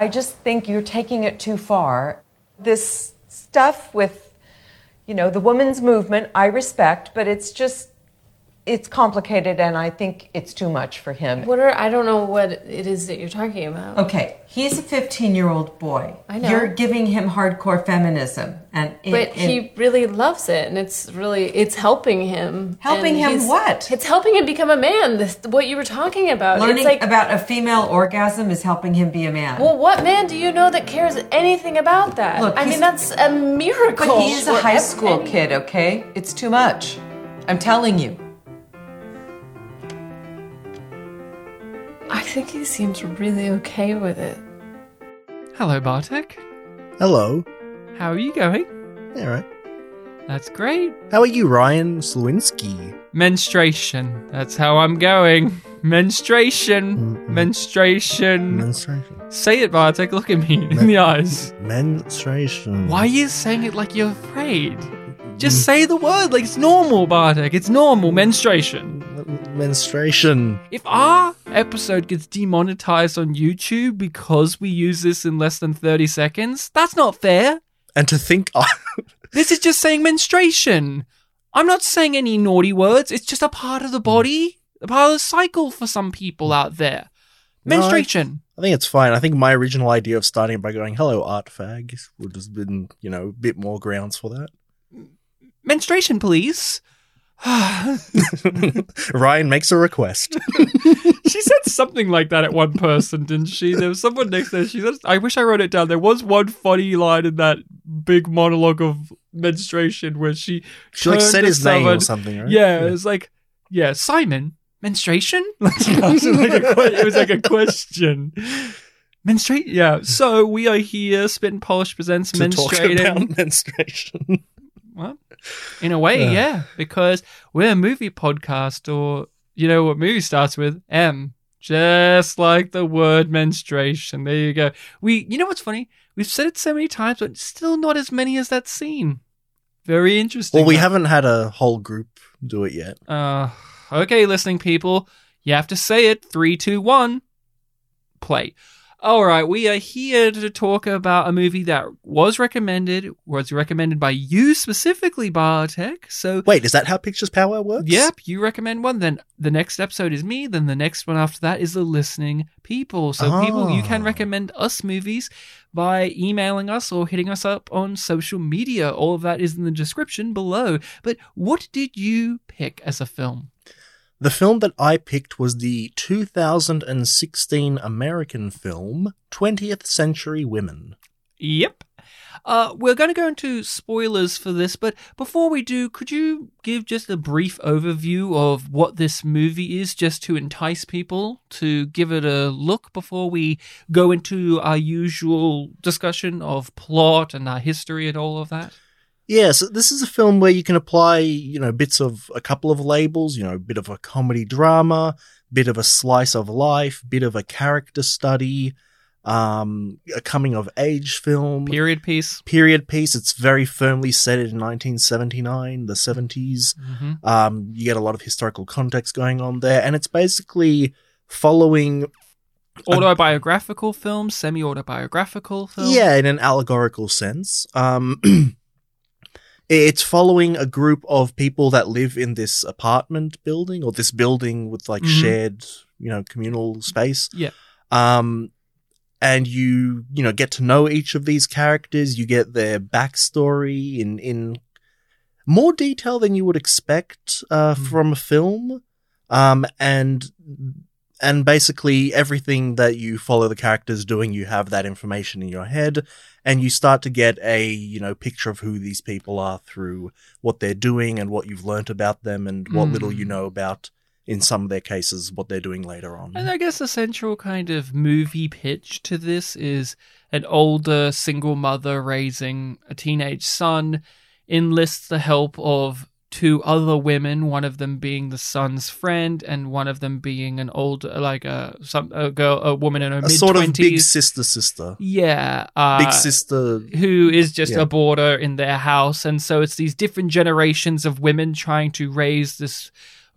I just think you're taking it too far. This stuff with, you know, the women's movement, I respect, but it's just, it's complicated and I think it's too much for him. What are I don't know what it is that you're talking about. Okay, he's a 15 year old boy. I know. You're giving him hardcore feminism. and it- But it- he really loves it, and it's really it's helping him. Helping him what? It's helping him become a man. This what you were talking about. Learning it's like, about a female orgasm is helping him be a man. well, what man do you know that cares anything about that? Look, I mean, that's a miracle. but he's a high school kid, okay? It's too much. I'm telling you. I think he seems really okay with it. Hello, Bartek. Hello. How are you going? All right. That's great. How are you, Ryan Slewinski? Menstruation. That's how I'm going. Menstruation. Mm-mm. Menstruation. Menstruation. Say it, Bartek. Look at me in the eyes. Menstruation. Why are you saying it like you're afraid? Just mm. say the word like it's normal, Bartek. It's normal. Menstruation. Menstruation. If our episode gets demonetized on YouTube because we use this in less than 30 seconds, that's not fair. And to think, This is just saying menstruation. I'm not saying any naughty words. It's just a part of the mm. body, a part of the cycle for some people out there. No, Menstruation. I think it's fine. I think my original idea of starting by going "Hello, art fag" would have been, you know, a bit more grounds for that. Menstruation, please. Ryan makes a request. she said something like that at one person, didn't she? There was someone next to her. She said, I wish I wrote it down. There was one funny line in that big monologue of menstruation where she She like said to his name or something, right? Yeah, it was like, yeah, Simon, menstruation? It, was like a, it was like a question. Menstruate? Yeah. So we are here. Spit and Polish presents To talk menstruating. about menstruation. In a way, Yeah. yeah, because we're a movie podcast, or you know what movie starts with M, just like the word menstruation. There you go. We, you know what's funny? We've said it so many times, but still not as many as that scene. Very interesting. well, we haven't had a whole group do it yet. Uh, okay, listening people, you have to say it. Three, two, one, play. All right, we are here to talk about a movie that was recommended, was recommended by you specifically, Bartek. So, Wait, is that how Pictures Power works? yep, you recommend one. Then the next episode is me. Then the next one after that is the listening people. So, people, you can Ah. recommend us movies by emailing us or hitting us up on social media. All of that is in the description below. But what did you pick as a film? The film that I picked was the 2016 American film 20th Century Women. Yep. Uh, we're going to go into spoilers for this, but before we do, could you give just a brief overview of what this movie is, just to entice people to give it a look before we go into our usual discussion of plot and our history and all of that? Yeah, so this is a film where you can apply, you know, bits of a couple of labels, you know, a bit of a comedy drama, bit of a slice of life, bit of a character study, um, a coming of age film, Period piece. period piece. It's very firmly set in 1979, the 70s. hmm Um, you get a lot of historical context going on there, and it's basically following Autobiographical film, semi autobiographical film. Yeah, in an allegorical sense. Um, it's following a group of people that live in this apartment building or this building with like Mhm. shared, you know, communal space. Yeah. Um, and you, you know, get to know each of these characters. You get their backstory in in more detail than you would expect uh, Mhm. from a film. Um, and and basically everything that you follow the characters doing, you have that information in your head, and you start to get a you know picture of who these people are through what they're doing and what you've learnt about them and what little you Mm. know about in some of their cases what they're doing later on. And I guess the central kind of movie pitch to this is an older single mother raising a teenage son enlists the help of two other women, one of them being the son's friend and one of them being an older like a some a girl a woman in her mid sort of big sister sister, Yeah. Uh, big sister. who is just Yeah. a boarder in their house and so it's these different generations of women trying to raise this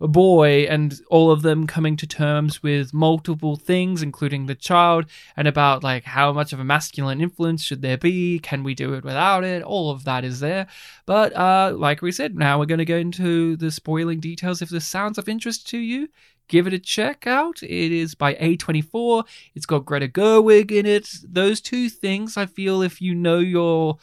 boy and all of them coming to terms with multiple things including the child and about like how much of a masculine influence should there be? Can we do it without it? All of that is there. But uh like we said now we're going to go into the spoiling details. If this sounds of interest to you give it a check out. It is by a24 it's got greta gerwig in it. Those two things i feel if you know your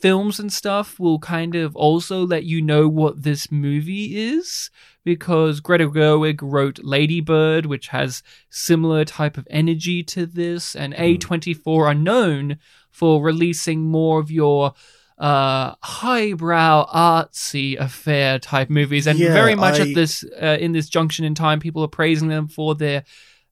films and stuff will kind of also let you know what this movie is because Greta Gerwig wrote Lady Bird, which has similar type of energy to this, and A24 are known for releasing more of your uh highbrow artsy affair type movies and Yeah, very much I- at this uh, in this junction in time people are praising them for their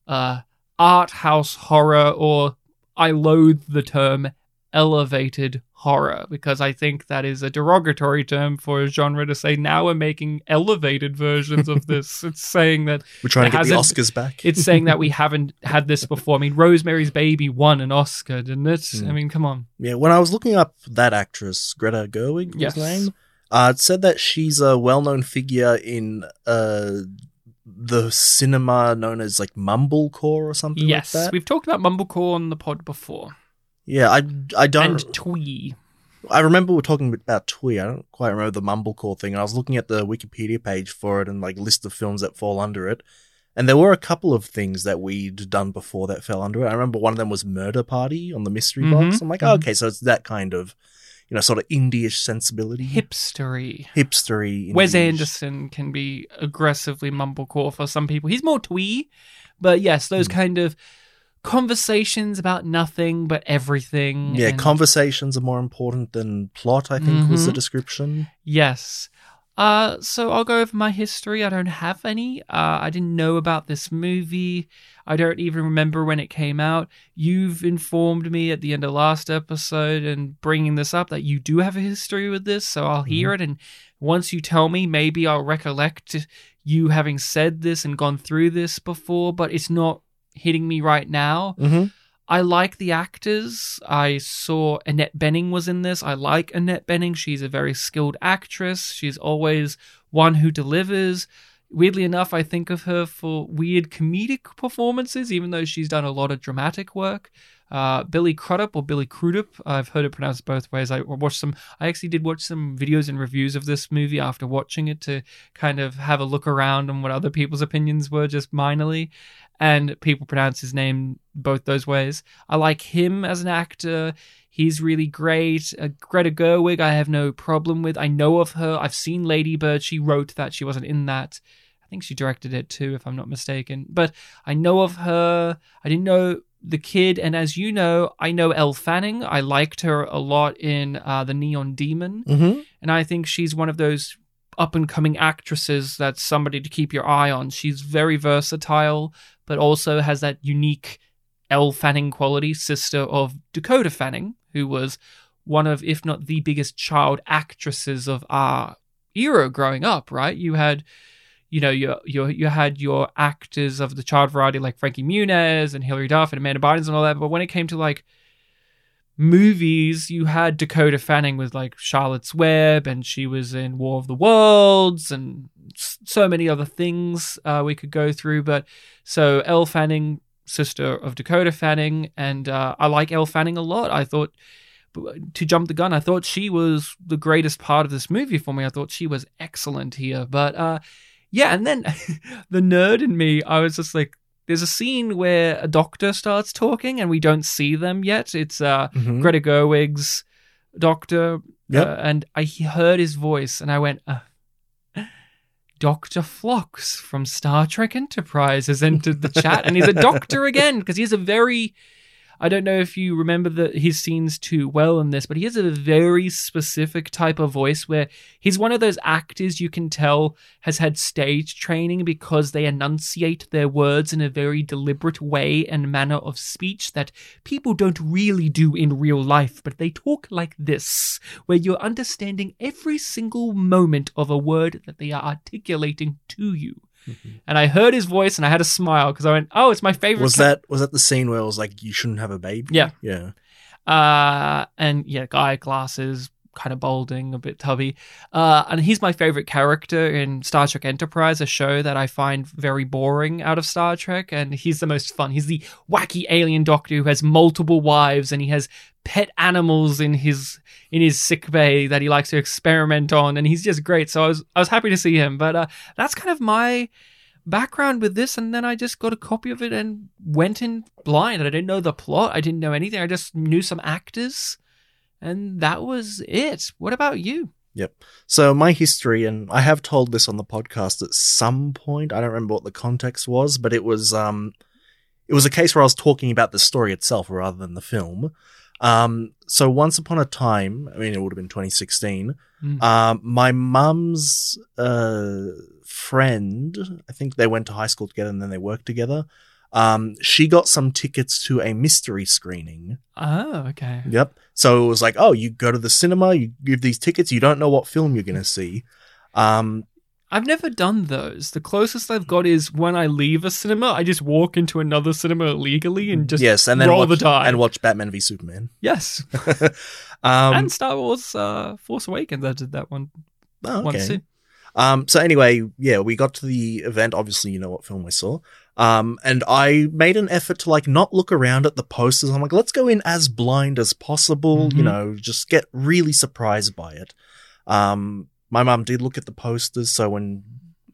uh art house horror or I loathe the term elevated horror because I think that is a derogatory term for a genre to say now we're making elevated versions of this. it's saying that We're trying to get the Oscars back. it's saying that we haven't had this before. I mean, Rosemary's Baby won an Oscar, didn't it? Hmm. I mean, come on. Yeah, when I was looking up that actress, Greta Gerwig, Yes. name, uh, it said that she's a well-known figure in uh, the cinema known as like mumblecore or something Yes, like that. we've talked about Mumblecore on the pod before, Yeah, I I don't. and Twee. I remember we are talking about Twee. I don't quite remember the mumblecore thing. And I was looking at the Wikipedia page for it and like list of films that fall under it. And there were a couple of things that we'd done before that fell under it. I remember one of them was Murder Party on the mystery Mhm, box. I'm like, mhm. oh, okay, so it's that kind of, you know, sort of indie-ish sensibility. Hipstery. hipstery. Wes indie-ish. Anderson can be aggressively mumblecore for some people. He's more twee, but yes, those Hmm. kind of conversations about nothing but everything. Yeah, and- conversations are more important than plot, I think was the Mhm. description. Yes. Uh, so I'll go over my history. I don't have any. Uh, I didn't know about this movie. I don't even remember when it came out. You've informed me at the end of last episode and bringing this up that you do have a history with this, so I'll hear it. And once you tell me, maybe I'll recollect you having said this and gone through this before, but it's not hitting me right now. Mm-hmm. I like the actors. I saw Annette Bening was in this. I like Annette Bening. She's a very skilled actress. She's always one who delivers. Weirdly enough, I think of her for weird comedic performances, even though she's done a lot of dramatic work. Uh, Billy Crudup or Billy Crudup, I've heard it pronounced both ways. I watched some. I actually did watch some videos and reviews of this movie after watching it to kind of have a look around on what other people's opinions were, just minorly and people pronounce his name both those ways. I like him as an actor. He's really great. Uh, Greta Gerwig, I have no problem with. I know of her. I've seen Lady Bird. She wrote that. She wasn't in that. I think she directed it too, if I'm not mistaken. But I know of her. I didn't know the kid. And as you know, I know Elle Fanning. I liked her a lot in uh, The Neon Demon. Mm-hmm. And I think she's one of those up and coming actresses that's somebody to keep your eye on. She's very versatile, but also has that unique Elle Fanning quality, sister of Dakota Fanning, who was one of, if not the biggest child actresses of our era growing up, right? You had you know, you you had your actors of the child variety like Frankie Muniz and Hilary Duff and Amanda Bynes and all that, but when it came to like movies, you had Dakota Fanning with like Charlotte's Web, and she was in War of the Worlds, and so many other things uh, we could go through. But so Elle Fanning, sister of Dakota Fanning, and uh, I like Elle Fanning a lot. I thought. To jump the gun, I thought she was the greatest part of this movie for me. I thought she was excellent here. But uh, yeah, and then the nerd in me, I was just like, there's a scene where a doctor starts talking and we don't see them yet. It's uh, Mhm. Greta Gerwig's doctor, Yep. uh, and I heard his voice and I went, uh, Dr. Phlox from Star Trek Enterprise has entered the chat, and he's a doctor again because he's a very. I don't know if you remember the, his scenes too well in this, but he has a very specific type of voice where he's one of those actors you can tell has had stage training because they enunciate their words in a very deliberate way and manner of speech that people don't really do in real life, but they talk like this, where you're understanding every single moment of a word that they are articulating to you. And I heard his voice and I had a smile because I went, "Oh, it's my favorite." Was that was that the scene where it was like you shouldn't have a baby? Yeah. Yeah. Uh, and yeah, guy glasses, kind of balding, a bit tubby. Uh, and he's my favorite character in Star Trek Enterprise, a show that I find very boring out of Star Trek. And he's the most fun. He's the wacky alien doctor who has multiple wives and he has pet animals in his in his sick bay that he likes to experiment on and he's just great. So i was i was happy to see him. But uh, that's kind of my background with this and then i just got a copy of it and went in blind. I didn't know the plot. I didn't know anything. I just knew some actors and that was it. What about you? Yep. So my history, and I have told this on the podcast at some point. I don't remember what the context was, but it was um, it was a case where I was talking about the story itself rather than the film. Um, so once upon a time, I mean, it would have been 2016. Mm. Um, my mum's uh friend, I think they went to high school together and then they worked together. Um, she got some tickets to a mystery screening. oh okay Yep. So it was like, oh, you go to the cinema, you give these tickets, you don't know what film you're going to see. Um, I've never done those. The closest I've got is when I leave a cinema, I just walk into another cinema illegally and just yes, and then roll watch, the die. and watch Batman v Superman. yes, um, and Star Wars uh, Force Awakens. I did that one. once okay. Um, so anyway, yeah, we got to the event. Obviously, you know what film I saw. Um, and I made an effort to like not look around at the posters. I'm like, let's go in as blind as possible. You Mhm. know, just get really surprised by it. Um, my mum did look at the posters, so when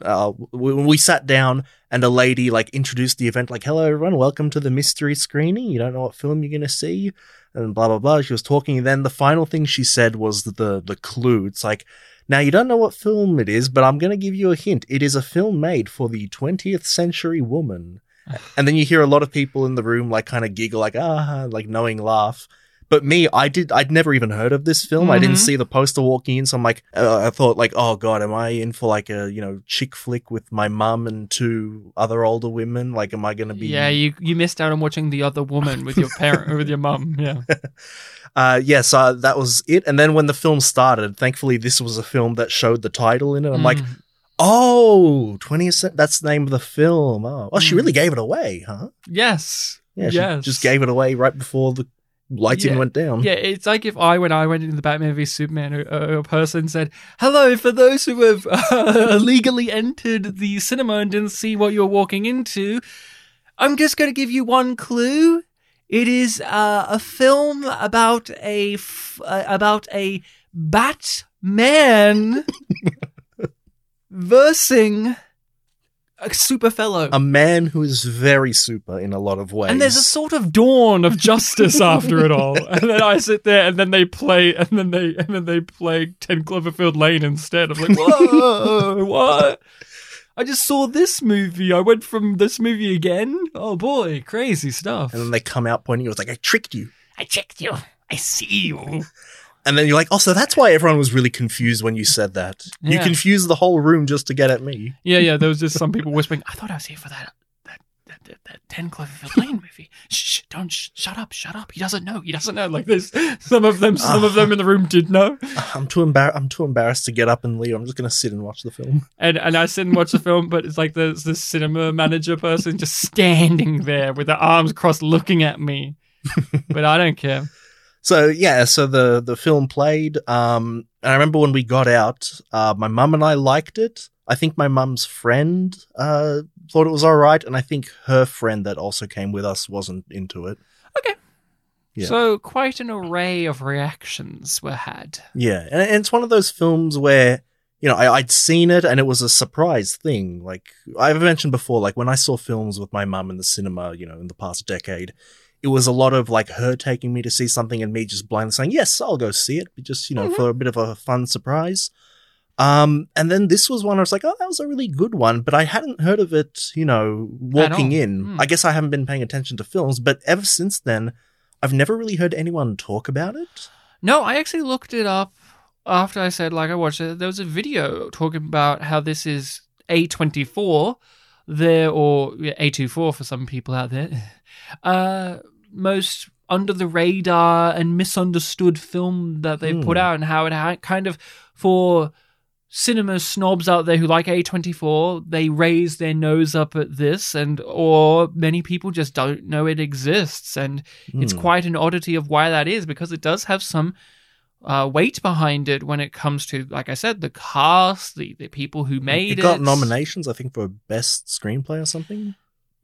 uh, when we sat down and a lady like introduced the event, like, "Hello, everyone, welcome to the mystery screening. You don't know what film you're gonna see." And blah blah blah. She was talking, and then the final thing she said was the the clue. It's like, now, you don't know what film it is, but I'm going to give you a hint. It is a film made for the 20th century woman. and then you hear a lot of people in the room like kind of giggle, like, ah, like knowing laugh. But me, I did, I'd never even heard of this film. I didn't Mhm. see the poster walking in. So I'm like, uh, I thought like, oh God, am I in for like a, you know, chick flick with my mum and two other older women? Like, am I going to be? Yeah, you you missed out on watching the other woman with your parent with your mum. Yeah, Uh, yeah, so that was it. And then when the film started, thankfully this was a film that showed the title in it. I'm like, Mm. Oh, 20th cent- that's the name of the film. Oh, oh she Mm. really gave it away, huh? yes, Yeah, she yes. just gave it away right before the lighting Yeah. went down. Yeah, it's like if I, when I went into the Batman v Superman, a, a person said, "Hello, for those who have uh, legally entered the cinema and didn't see what you're walking into, I'm just going to give you one clue. It is uh, a film about a f- uh, about a Batman versing a super fellow." A man who is very super in a lot of ways. And there's a sort of dawn of justice after it all. And then I sit there, and then they play, and then they, and then they play Ten Cloverfield Lane instead. I'm like, whoa, what? I just saw this movie. I went from this movie again. Oh boy, crazy stuff. and then they come out pointing. It was like I tricked you. I tricked you. I see you. And then you're like, oh, so that's why everyone was really confused when you said that. You confused the whole room just to get at me. Yeah, yeah. There was just some people whispering. I thought I was here for that. That, that, that, that Ten Cloverfield Lane movie. Shh, don't sh- shut up, shut up. He doesn't know. He doesn't know. Like this, some of them, some of them in the room did know. Uh, I'm too embar- I'm too embarrassed to get up and leave. I'm just gonna sit and watch the film. And and I sit and watch the film, but it's like there's this cinema manager person just standing there with their arms crossed, looking at me. but I don't care. So yeah, so the the film played. Um, and I remember when we got out, uh, my mum and I liked it. I think my mum's friend uh thought it was all right, and I think her friend that also came with us wasn't into it. Okay. Yeah. So quite an array of reactions were had. Yeah, and, and it's one of those films where you know I, I'd seen it and it was a surprise thing. Like I've mentioned before, like when I saw films with my mum in the cinema, you know, in the past decade, it was a lot of like her taking me to see something and me just blindly saying, "Yes, I'll go see it," but just you know Mhm. for a bit of a fun surprise. Um, and then this was one I was like, oh, that was a really good one, but I hadn't heard of it, you know, walking in. Hmm. I guess I haven't been paying attention to films, but ever since then, I've never really heard anyone talk about it. No, I actually looked it up after I said like I watched it. There was a video talking about how this is A24 there or yeah, A24 for some people out there. Uh most under the radar and misunderstood film that they put Hmm. out and how it ha- kind of for cinema snobs out there who like A24 they raise their nose up at this and or many people just don't know it exists and it's Hmm. quite an oddity of why that is because it does have some uh, weight behind it when it comes to, like I said, the cast, the, the people who made it it. got nominations, I think, for best screenplay or something.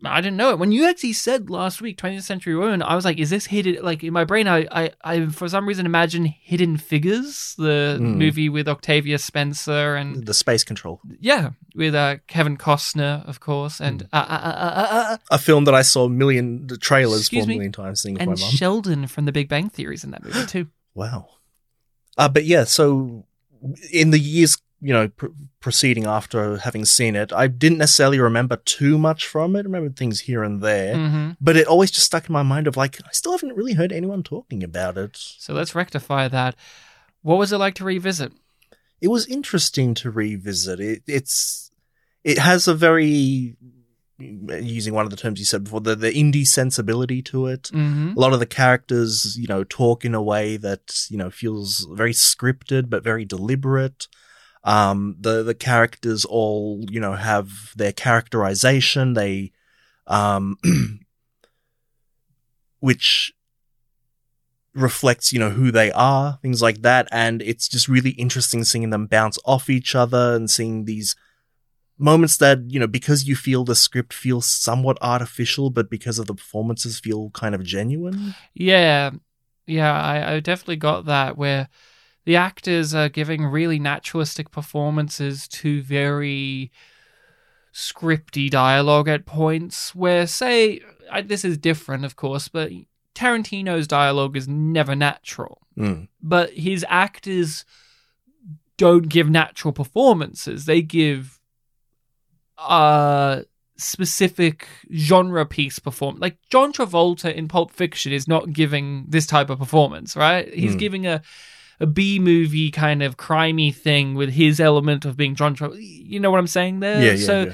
I didn't know it. When you actually said last week, 20th Century Woman, I was like, is this hidden? Like in my brain, I, I, I for some reason imagine Hidden Figures, the Mm. movie with Octavia Spencer and, The Space Control, yeah, with uh, Kevin Costner, of course, and, uh, uh, uh, uh, uh, uh, a film that I saw a million the trailers Excuse for a me? million times, seeing and. Sheldon from The Big Bang Theories in that movie too. Wow. Uh, but yeah, so in the years, you know, pr- proceeding after having seen it, I didn't necessarily remember too much from it. I remember things here and there, hmm but it always just stuck in my mind of like, I still haven't really heard anyone talking about it. So let's rectify that. What was it like to revisit? It was interesting to revisit. It, it's, it has a very, using one of the terms you said before, the, the indie sensibility to it. hmm a lot of the characters, you know, talk in a way that, you know, feels very scripted but very deliberate. Um, the the characters all, you know, have their characterization. They, um, which reflects, you know, who they are, things like that. And it's just really interesting seeing them bounce off each other and seeing these moments that, you know, because you feel the script feels somewhat artificial, but because of the performances feel kind of genuine. Yeah, yeah, I, I definitely got that where the actors are giving really naturalistic performances to very scripty dialogue at points. Where, say, I, this is different, of course, but Tarantino's dialogue is never natural, Mm. but his actors don't give natural performances. They give uh specific genre piece perform like John Travolta in Pulp Fiction is not giving this type of performance, right? He's Hmm. giving a a B movie kind of crimey thing with his element of being John Travolta. You know what I'm saying there? Yeah, yeah, so yeah.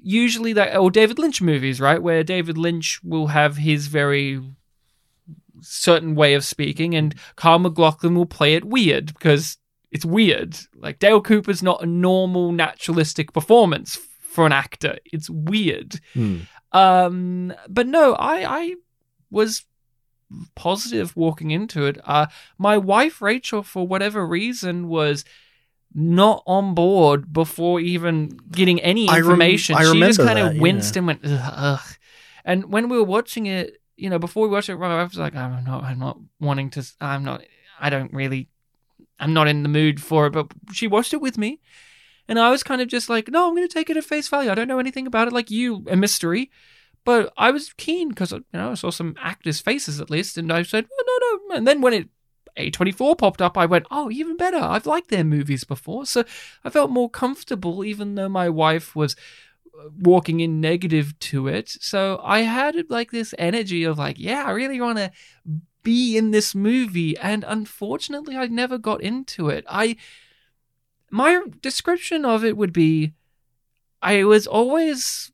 usually that or David Lynch movies, right? Where David Lynch will have his very certain way of speaking and Kyle MacLachlan will play it weird because it's weird. Like Dale Cooper's not a normal naturalistic performance for an actor. It's weird. Mm. Um but no, I I was positive walking into it. Uh my wife Rachel for whatever reason was not on board before even getting any I rem- information. I she just kind of winced yeah. and went ugh, ugh. And when we were watching it, you know, before we watched it, I was like, I'm not, I'm not wanting to. I'm not. I don't really. I'm not in the mood for it. But she watched it with me, and I was kind of just like, no, I'm going to take it at face value. I don't know anything about it, like you, a mystery. But I was keen because you know I saw some actors' faces at least, and I said, oh, no, no. And then when it A24 popped up, I went, oh, even better. I've liked their movies before, so I felt more comfortable, even though my wife was uh, walking in negative to it. So I had like this energy of like, yeah, I really want to be in this movie, and unfortunately, I never got into it. I my description of it would be, I was always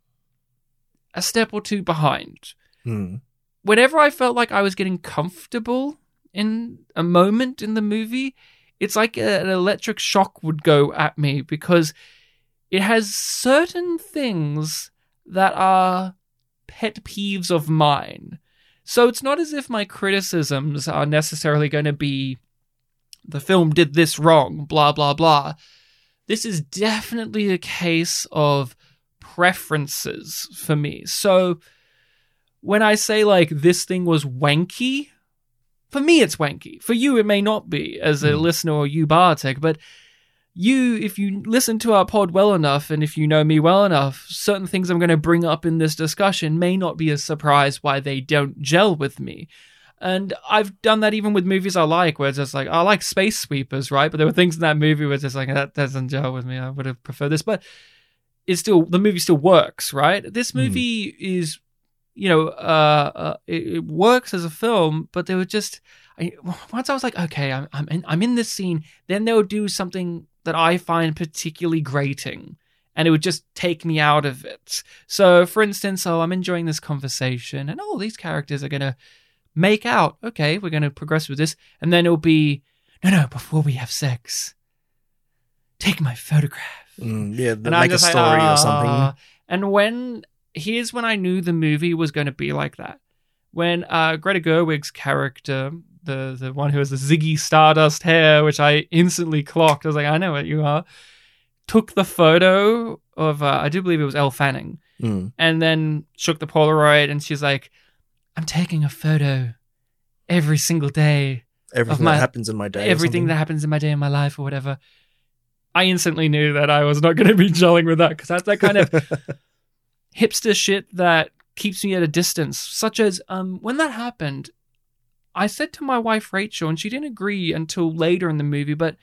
a step or two behind Mm. whenever I felt like I was getting comfortable in a moment in the movie, it's like a- an electric shock would go at me because it has certain things that are pet peeves of mine. So it's not as if my criticisms are necessarily going to be the film did this wrong, blah, blah, blah. This is definitely a case of preferences for me. So when I say like this thing was wanky, for me it's wanky. For you it may not be as a Hmm. listener or you Bartek, but you if you listen to our pod well enough and if you know me well enough, certain things I'm going to bring up in this discussion may not be a surprise why they don't gel with me. And I've done that even with movies I like, where it's just like, I like Space Sweepers, right? But there were things in that movie where it's just like, that doesn't gel with me. I would have preferred this. But it's still, the movie still works, right? This Hmm. movie is, you know, uh, uh it, it works as a film, but there were just, I, once I was like, okay, I'm, I'm, in, I'm in this scene, then they'll do something that I find particularly grating. And it would just take me out of it. So, for instance, oh, I'm enjoying this conversation, and oh, these characters are gonna make out. Okay, we're going to progress with this. And then it'll be, no, no, before we have sex, take my photograph. Mm, yeah, I'm a just like, story or "Ah." something. And when, here's when I knew the movie was going to be like that. When uh, Greta Gerwig's character the the one who has the Ziggy Stardust hair, which I instantly clocked. I was like, I know what you are. Took the photo of uh, I do believe it was Elle Fanning, Mm. and then shook the Polaroid, and she's like, "I'm taking a photo every single day, Everything my- that happens in my day. everything that happens in my day in my life or whatever." I instantly knew that I was not going to be gelling with that because that's that kind of hipster shit that keeps me at a distance. Such as um, when that happened, I said to my wife Rachel, and she didn't agree until later in the movie, but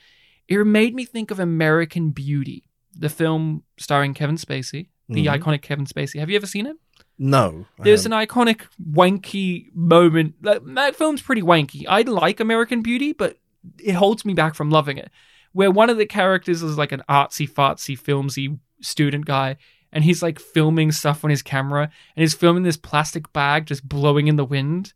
it made me think of American Beauty, the film starring Kevin Spacey, the Mhm. iconic Kevin Spacey. Have you ever seen it? No. I There's haven't. an iconic wanky moment. Like, that film's pretty wanky. I like American Beauty, but it holds me back from loving it. Where one of the characters is like an artsy fartsy filmsy student guy, and he's like filming stuff on his camera, and he's filming this plastic bag just blowing in the wind.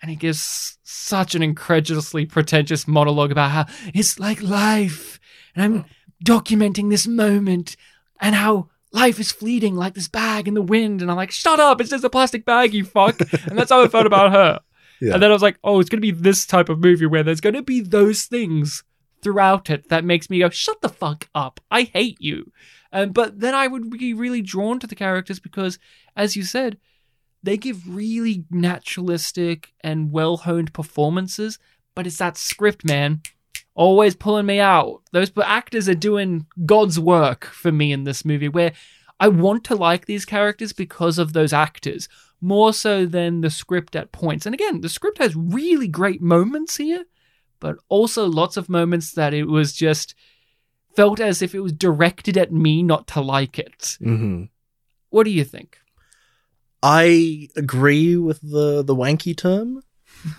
And he gives such an incredulously pretentious monologue about how it's like life, and I'm documenting this moment, and how life is fleeting like this bag in the wind. And I'm like, shut up, it's just a plastic bag, you fuck. and that's how I felt about her. Yeah. And then I was like, oh, it's going to be this type of movie where there's going to be those things throughout it that makes me go, shut the fuck up. I hate you. Um, but then I would be really drawn to the characters because, as you said, they give really naturalistic and well honed performances, but it's that script, man. Always pulling me out. Those actors are doing God's work for me in this movie where I want to like these characters because of those actors more so than the script at points. And again, the script has really great moments here, but also lots of moments that it was just felt as if it was directed at me not to like it. Mhm. What do you think? I agree with the the wanky term.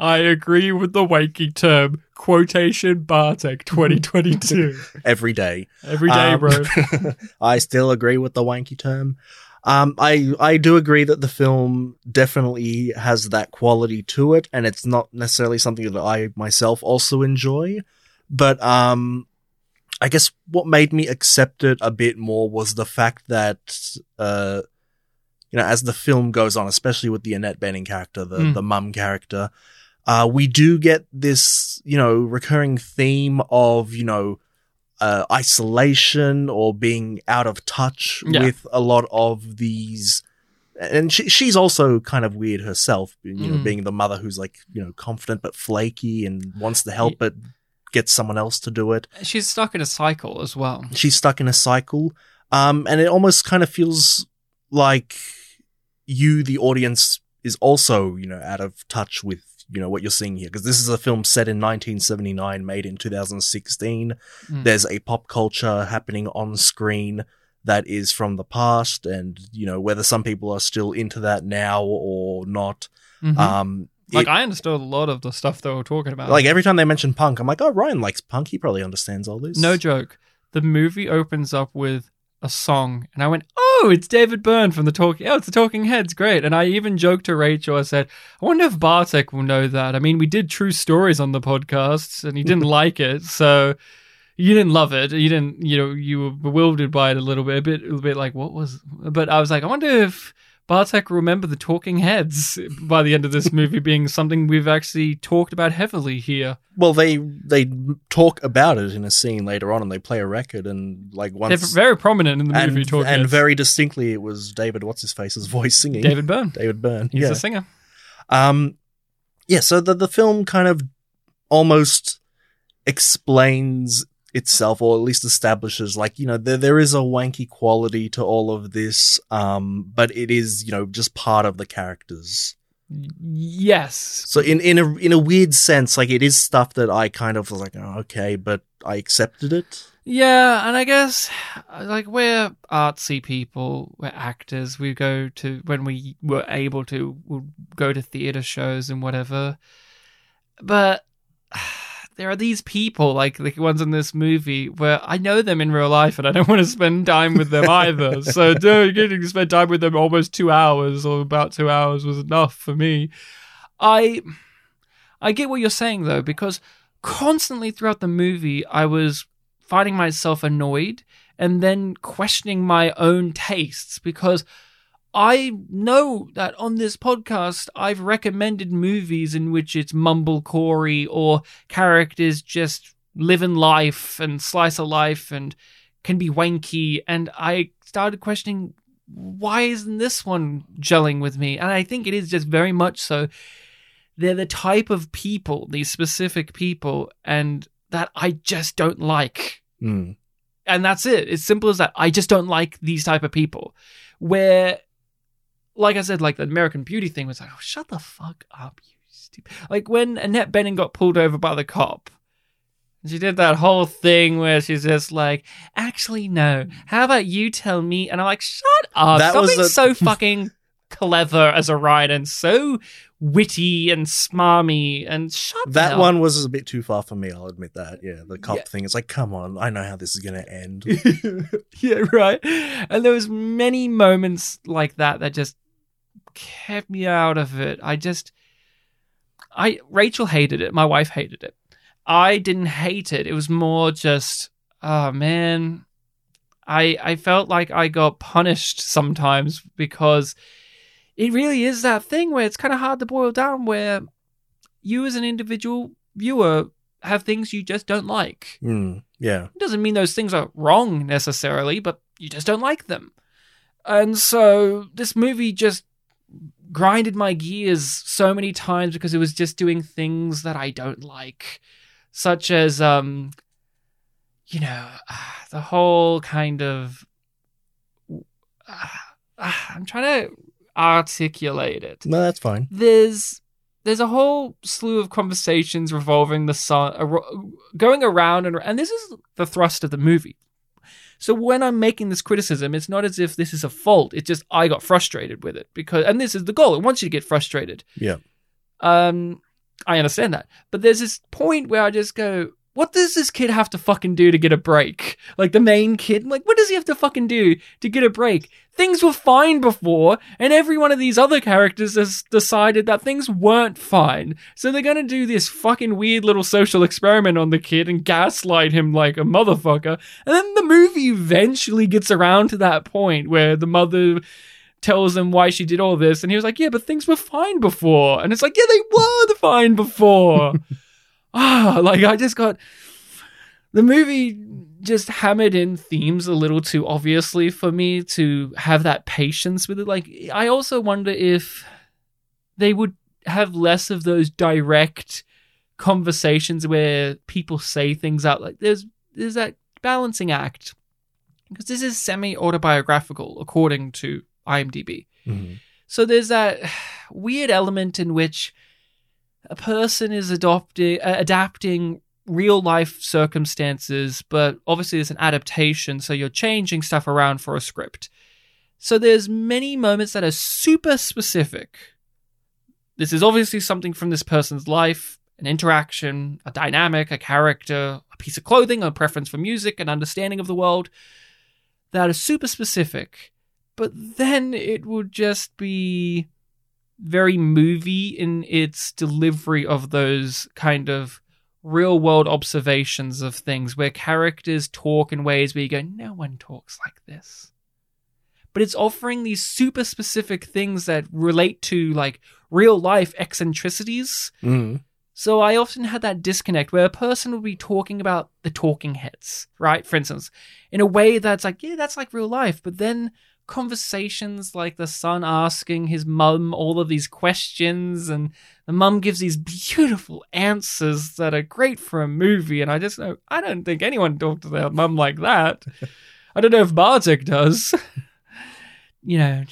I agree with the wanky term. Quotation Bartek 2022. Every day. Every day, Um, bro. I still agree with the wanky term. Um, I I do agree that the film definitely has that quality to it, and it's not necessarily something that I myself also enjoy. But um, I guess what made me accept it a bit more was the fact that uh, you know, as the film goes on, especially with the Annette Bening character, the Mm. the mum character, uh, we do get this you know recurring theme of you know uh, isolation or being out of touch Yeah. with a lot of these. And she, she's also kind of weird herself, you know, Mm. being the mother who's like, you know, confident but flaky and wants to help but gets someone else to do it. She's stuck in a cycle as well. She's stuck in a cycle. Um, and it almost kind of feels like you, the audience, is also, you know, out of touch with, you know, what you're seeing here. Because this is a film set in 1979, made in 2016 Mm. there's a pop culture happening on screen that is from the past and you know whether some people are still into that now or not Mhm. um like it- I understood a lot of the stuff they were talking about. like every time they mention punk i'm like oh ryan likes punk he probably understands all this no joke. The movie opens up with a song, and I went, "Oh, it's David Byrne from the Talking. Oh, it's the Talking Heads. Great!" And I even joked to Rachel. I said, "I wonder if Bartek will know that. I mean, we did True Stories on the podcast, and he didn't like it, so." You didn't love it. You didn't, you know, you were bewildered by it a little bit, a bit, a bit like what was. But I was like, I wonder if Bartek remember the Talking Heads by the end of this movie being something we've actually talked about heavily here. well they they talk about it in a scene later on and they play a record and like They're once very prominent in the movie. and, Talking and Heads. very distinctly it was david what's his face's voice singing David Byrne. david byrne He's yeah a singer. Um, yeah, so the, the film kind of almost explains itself, or at least establishes, like, you know, there, there is a wanky quality to all of this, um, but it is, you know, just part of the characters. Yes. So in, in a, in a weird sense, like, it is stuff that I kind of was like, oh, okay, but I accepted it. Yeah, and I guess like we're artsy people, we're actors. We go to when we were able to we'll go to theater shows and whatever. But there are these people like the ones in this movie where I know them in real life and I don't want to spend time with them either. so doing getting to spend time with them almost two hours or about two hours was enough for me. I I get what you're saying though, because constantly throughout the movie I was finding myself annoyed and then questioning my own tastes because I know that on this podcast, I've recommended movies in which it's mumblecore or characters just living life and slice of life and can be wanky. And I started questioning why isn't this one gelling with me? And I think it is just very much so. They're the type of people, these specific people, and that I just don't like. Mm. And that's it. It's simple as that. I just don't like these type of people. Where, like I said, like the American Beauty thing was like, oh, shut the fuck up, you stupid. Like when Annette Bening got pulled over by the cop, she did that whole thing where she's just like, actually, no. How about you tell me? And I'm like, shut up. That Stop was being a- so fucking clever as a writer and so witty and smarmy and shut That hell one was a bit too far for me. I'll admit that. Yeah, the cop Yeah. thing. It's like, come on, I know how this is going to end. yeah, right. And there was many moments like that that just kept me out of it. I just, I Rachel hated it. My wife hated it. I didn't hate it. It was more just, oh man, I I felt like I got punished sometimes because it really is that thing where it's kind of hard to boil down. Where you as an individual viewer have things you just don't like. Mm, yeah. It doesn't mean those things are wrong necessarily, but you just don't like them. And so this movie just grinded my gears so many times because it was just doing things that I don't like, such as, um, you know, ah, the whole kind of. Ah, ah, I'm trying to articulate it No, that's fine. there's there's a whole slew of conversations revolving the son uh, ar- going around and and this is the thrust of the movie so when i'm making this criticism it's not as if this is a fault. It's just i got frustrated with it because and this is the goal. It wants you to get frustrated. Yeah. um i understand that. But there's this point where i just go what does this kid have to fucking do to get a break? Like the main kid, like what does he have to fucking do to get a break? Things were fine before, and every one of these other characters has decided that things weren't fine. So they're gonna do this fucking weird little social experiment on the kid and gaslight him like a motherfucker. And then the movie eventually gets around to that point where the mother tells him why she did all this, and he was like, "Yeah, but things were fine before." And it's like, "Yeah, they were fine before." ah, like I just got the movie just hammered in themes a little too obviously for me to have that patience with it. Like I also wonder if they would have less of those direct conversations where people say things out like there's there's that balancing act because this is semi autobiographical according to IMDb. Mhm. So there's that weird element in which a person is adopting, uh, adapting real life circumstances, but obviously there's an adaptation, so you're changing stuff around for a script. So there's many moments that are super specific. This is obviously something from this person's life, an interaction, a dynamic, a character, a piece of clothing, a preference for music, an understanding of the world that are super specific. But then it would just be very movie in its delivery of those kind of real world observations of things where characters talk in ways where you go, no one talks like this. But it's offering these super specific things that relate to like real life eccentricities. Mm. So I often had that disconnect where a person would be talking about the talking heads, right? For instance, in a way that's like, yeah, that's like real life. But then conversations like the son asking his mum all of these questions and the mum gives these beautiful answers that are great for a movie and i just know i don't think anyone talked to their mum like that i don't know if bartek does you know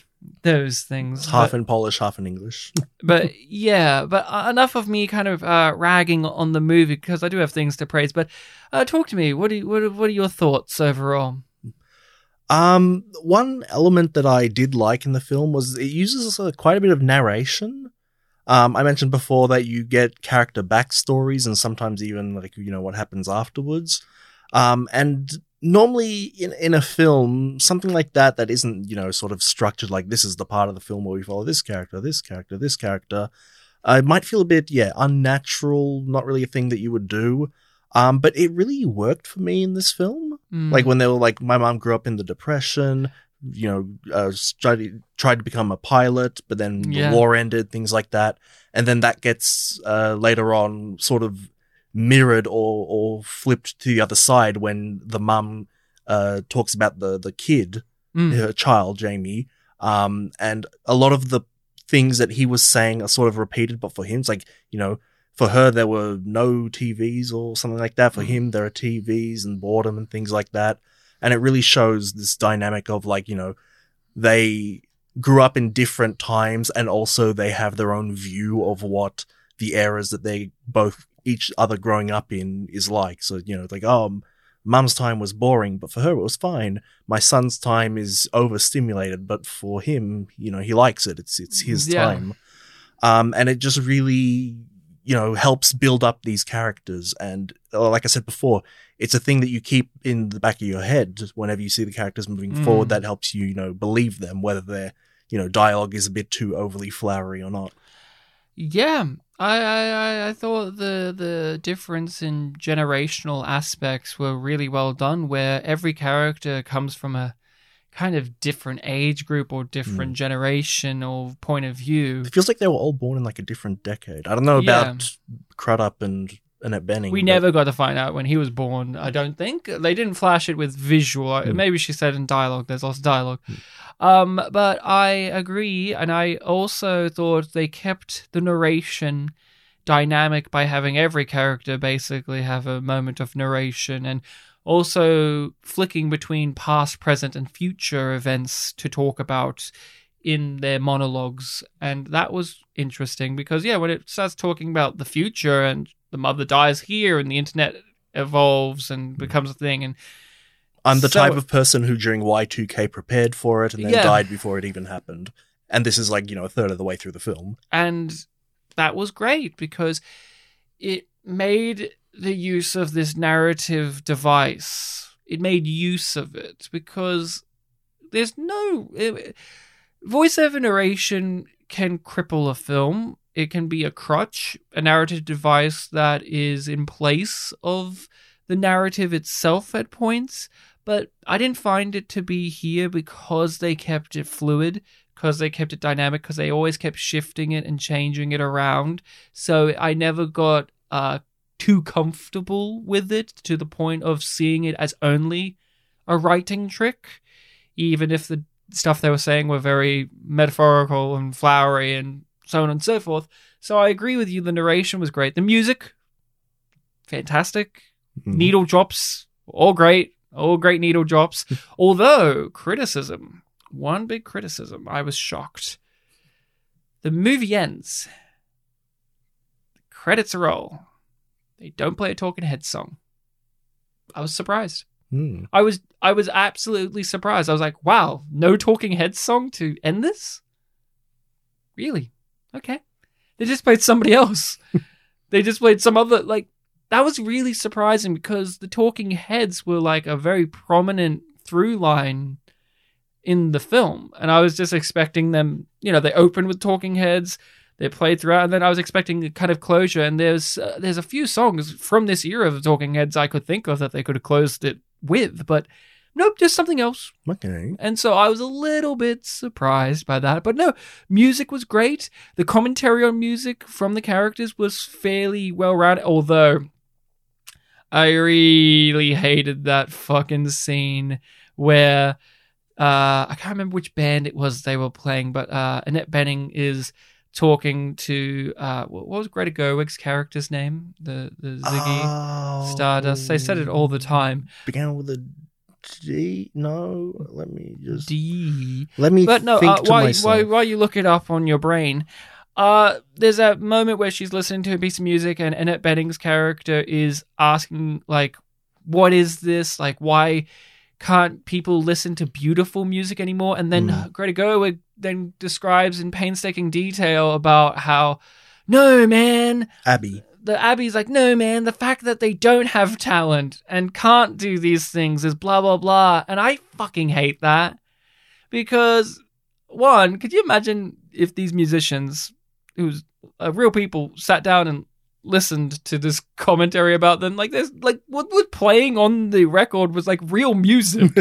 those things half but- in Polish, half in English. but yeah, but uh, enough of me kind of uh, ragging on the movie because I do have things to praise. But uh, talk to me. What do you, what what are your thoughts overall? Um, one element that I did like in the film was it uses quite a bit of narration. Um, I mentioned before that you get character backstories and sometimes even like you know what happens afterwards. Um, and normally in in a film, something like that that isn't you know sort of structured like this is the part of the film where we follow this character, this character, this character. Uh, it might feel a bit yeah unnatural, not really a thing that you would do. Um, but it really worked for me in this film Mm. like when they were like my mom grew up in the depression you know, uh, tried, tried to become a pilot, but then Yeah. the war ended, things like that. And then that gets uh, later on sort of mirrored or, or flipped to the other side when the mum uh, talks about the, the kid, Mm. her child, Jamie. Um, and a lot of the things that he was saying are sort of repeated, but for him, it's like, you know, for her, there were no TVs or something like that. For him, there are TVs and boredom and things like that. And it really shows this dynamic of like, you know, they grew up in different times and also they have their own view of what the eras that they both each other growing up in is like. So, you know, like, oh, mum's time was boring, but for her it was fine. My son's time is overstimulated, but for him, you know, he likes it. It's it's his Yeah. time. Um, and it just really, you know, helps build up these characters. And uh, like I said before, it's a thing that you keep in the back of your head whenever you see the characters moving Mm. forward. That helps you, you know, believe them, whether their, you know, dialogue is a bit too overly flowery or not. Yeah, I, I, I- I thought the the difference in generational aspects were really well done, where every character comes from a kind of different age group or different generation or point of view. It feels like they were all born in like a different decade. I don't know Yeah. about Crudup and Annette Bening. We but- never got to find out when he was born. I don't think they didn't flash it with visual. Hmm. Maybe she said in dialogue. There's lots of dialogue. Um, but I agree, and I also thought they kept the narration dynamic by having every character basically have a moment of narration and also flicking between past, present, and future events to talk about in their monologues. And that was interesting because, yeah, when it starts talking about the future and the mother dies here and the internet evolves and hmm. becomes a thing and I'm the So- type of person who during Y2K prepared for it and then Yeah. died before it even happened. And this is like, you know, a third of the way through the film. and that was great because it made the use of this narrative device. It made use of it because there's no voiceover narration can cripple a film. It can be a crutch a narrative device that is in place of the narrative itself at points. But i didn't find it to be here because they kept it fluid because they kept it dynamic because they always kept shifting it and changing it around. So i never got uh too comfortable with it to the point of seeing it as only a writing trick even if the stuff they were saying were very metaphorical and flowery and so on and so forth. So i agree with you the narration was great. The music fantastic. Mhm. needle drops all great all great needle drops. Although criticism one big criticism i was shocked. The movie ends. The credits roll they don't play a talking head song. I was surprised. Hmm. i was i was absolutely surprised. I was like wow no talking head song to end this? Really? Okay. They just played somebody else. They just played some other like that was really surprising because the talking heads were like a very prominent through line in the film. And i was just expecting them you know they opened with talking heads they played throughout and then i was expecting a kind of closure and there's uh, there's a few songs from this era of talking heads i could think of that they could have closed it with but nope just something else Okay. and so I was a little bit surprised by that. But no, music was great. The commentary on music from the characters was fairly well rounded, although I really hated that fucking scene where uh, I can't remember which band it was they were playing, but uh, Annette Bening is talking to uh, what was Greta Gerwig's character's name? The the Ziggy Oh. Stardust. They said it all the time. Began with a D. No, let me just D. let me But no, think uh, while, while, while you look it up on your brain, uh, there's a moment where she's listening to a piece of music and Annette Bening's character is asking, like, what is this? Like, why can't people listen to beautiful music anymore? And then Mm. Greta Gerwig then describes in painstaking detail about how, no, man, Abby. the Abby's like, no, man, the fact that they don't have talent and can't do these things is blah, blah, blah. And I fucking hate that. Because, one, could you imagine if these musicians, who's uh, real people, sat down and listened to this commentary about them. Like, there's like what was playing on the record was like real music.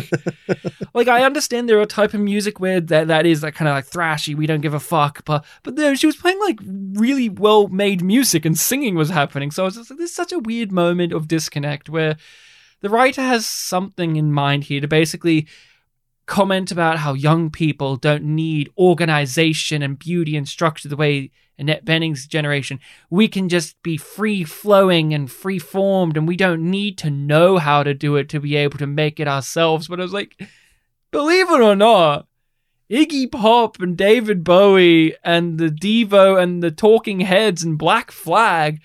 like, I understand there are a type of music where that that is like kind of like thrashy. We don't give a fuck, but but there she was playing like really well made music and singing was happening. So I was just like, this is such a weird moment of disconnect where the writer has something in mind here to basically comment about how young people don't need organization and beauty and structure the way Annette Bening's generation. We can just be free flowing and free formed, and we don't need to know how to do it to be able to make it ourselves. But I was like, believe it or not, Iggy Pop and David Bowie and the Devo and the Talking Heads and Black Flag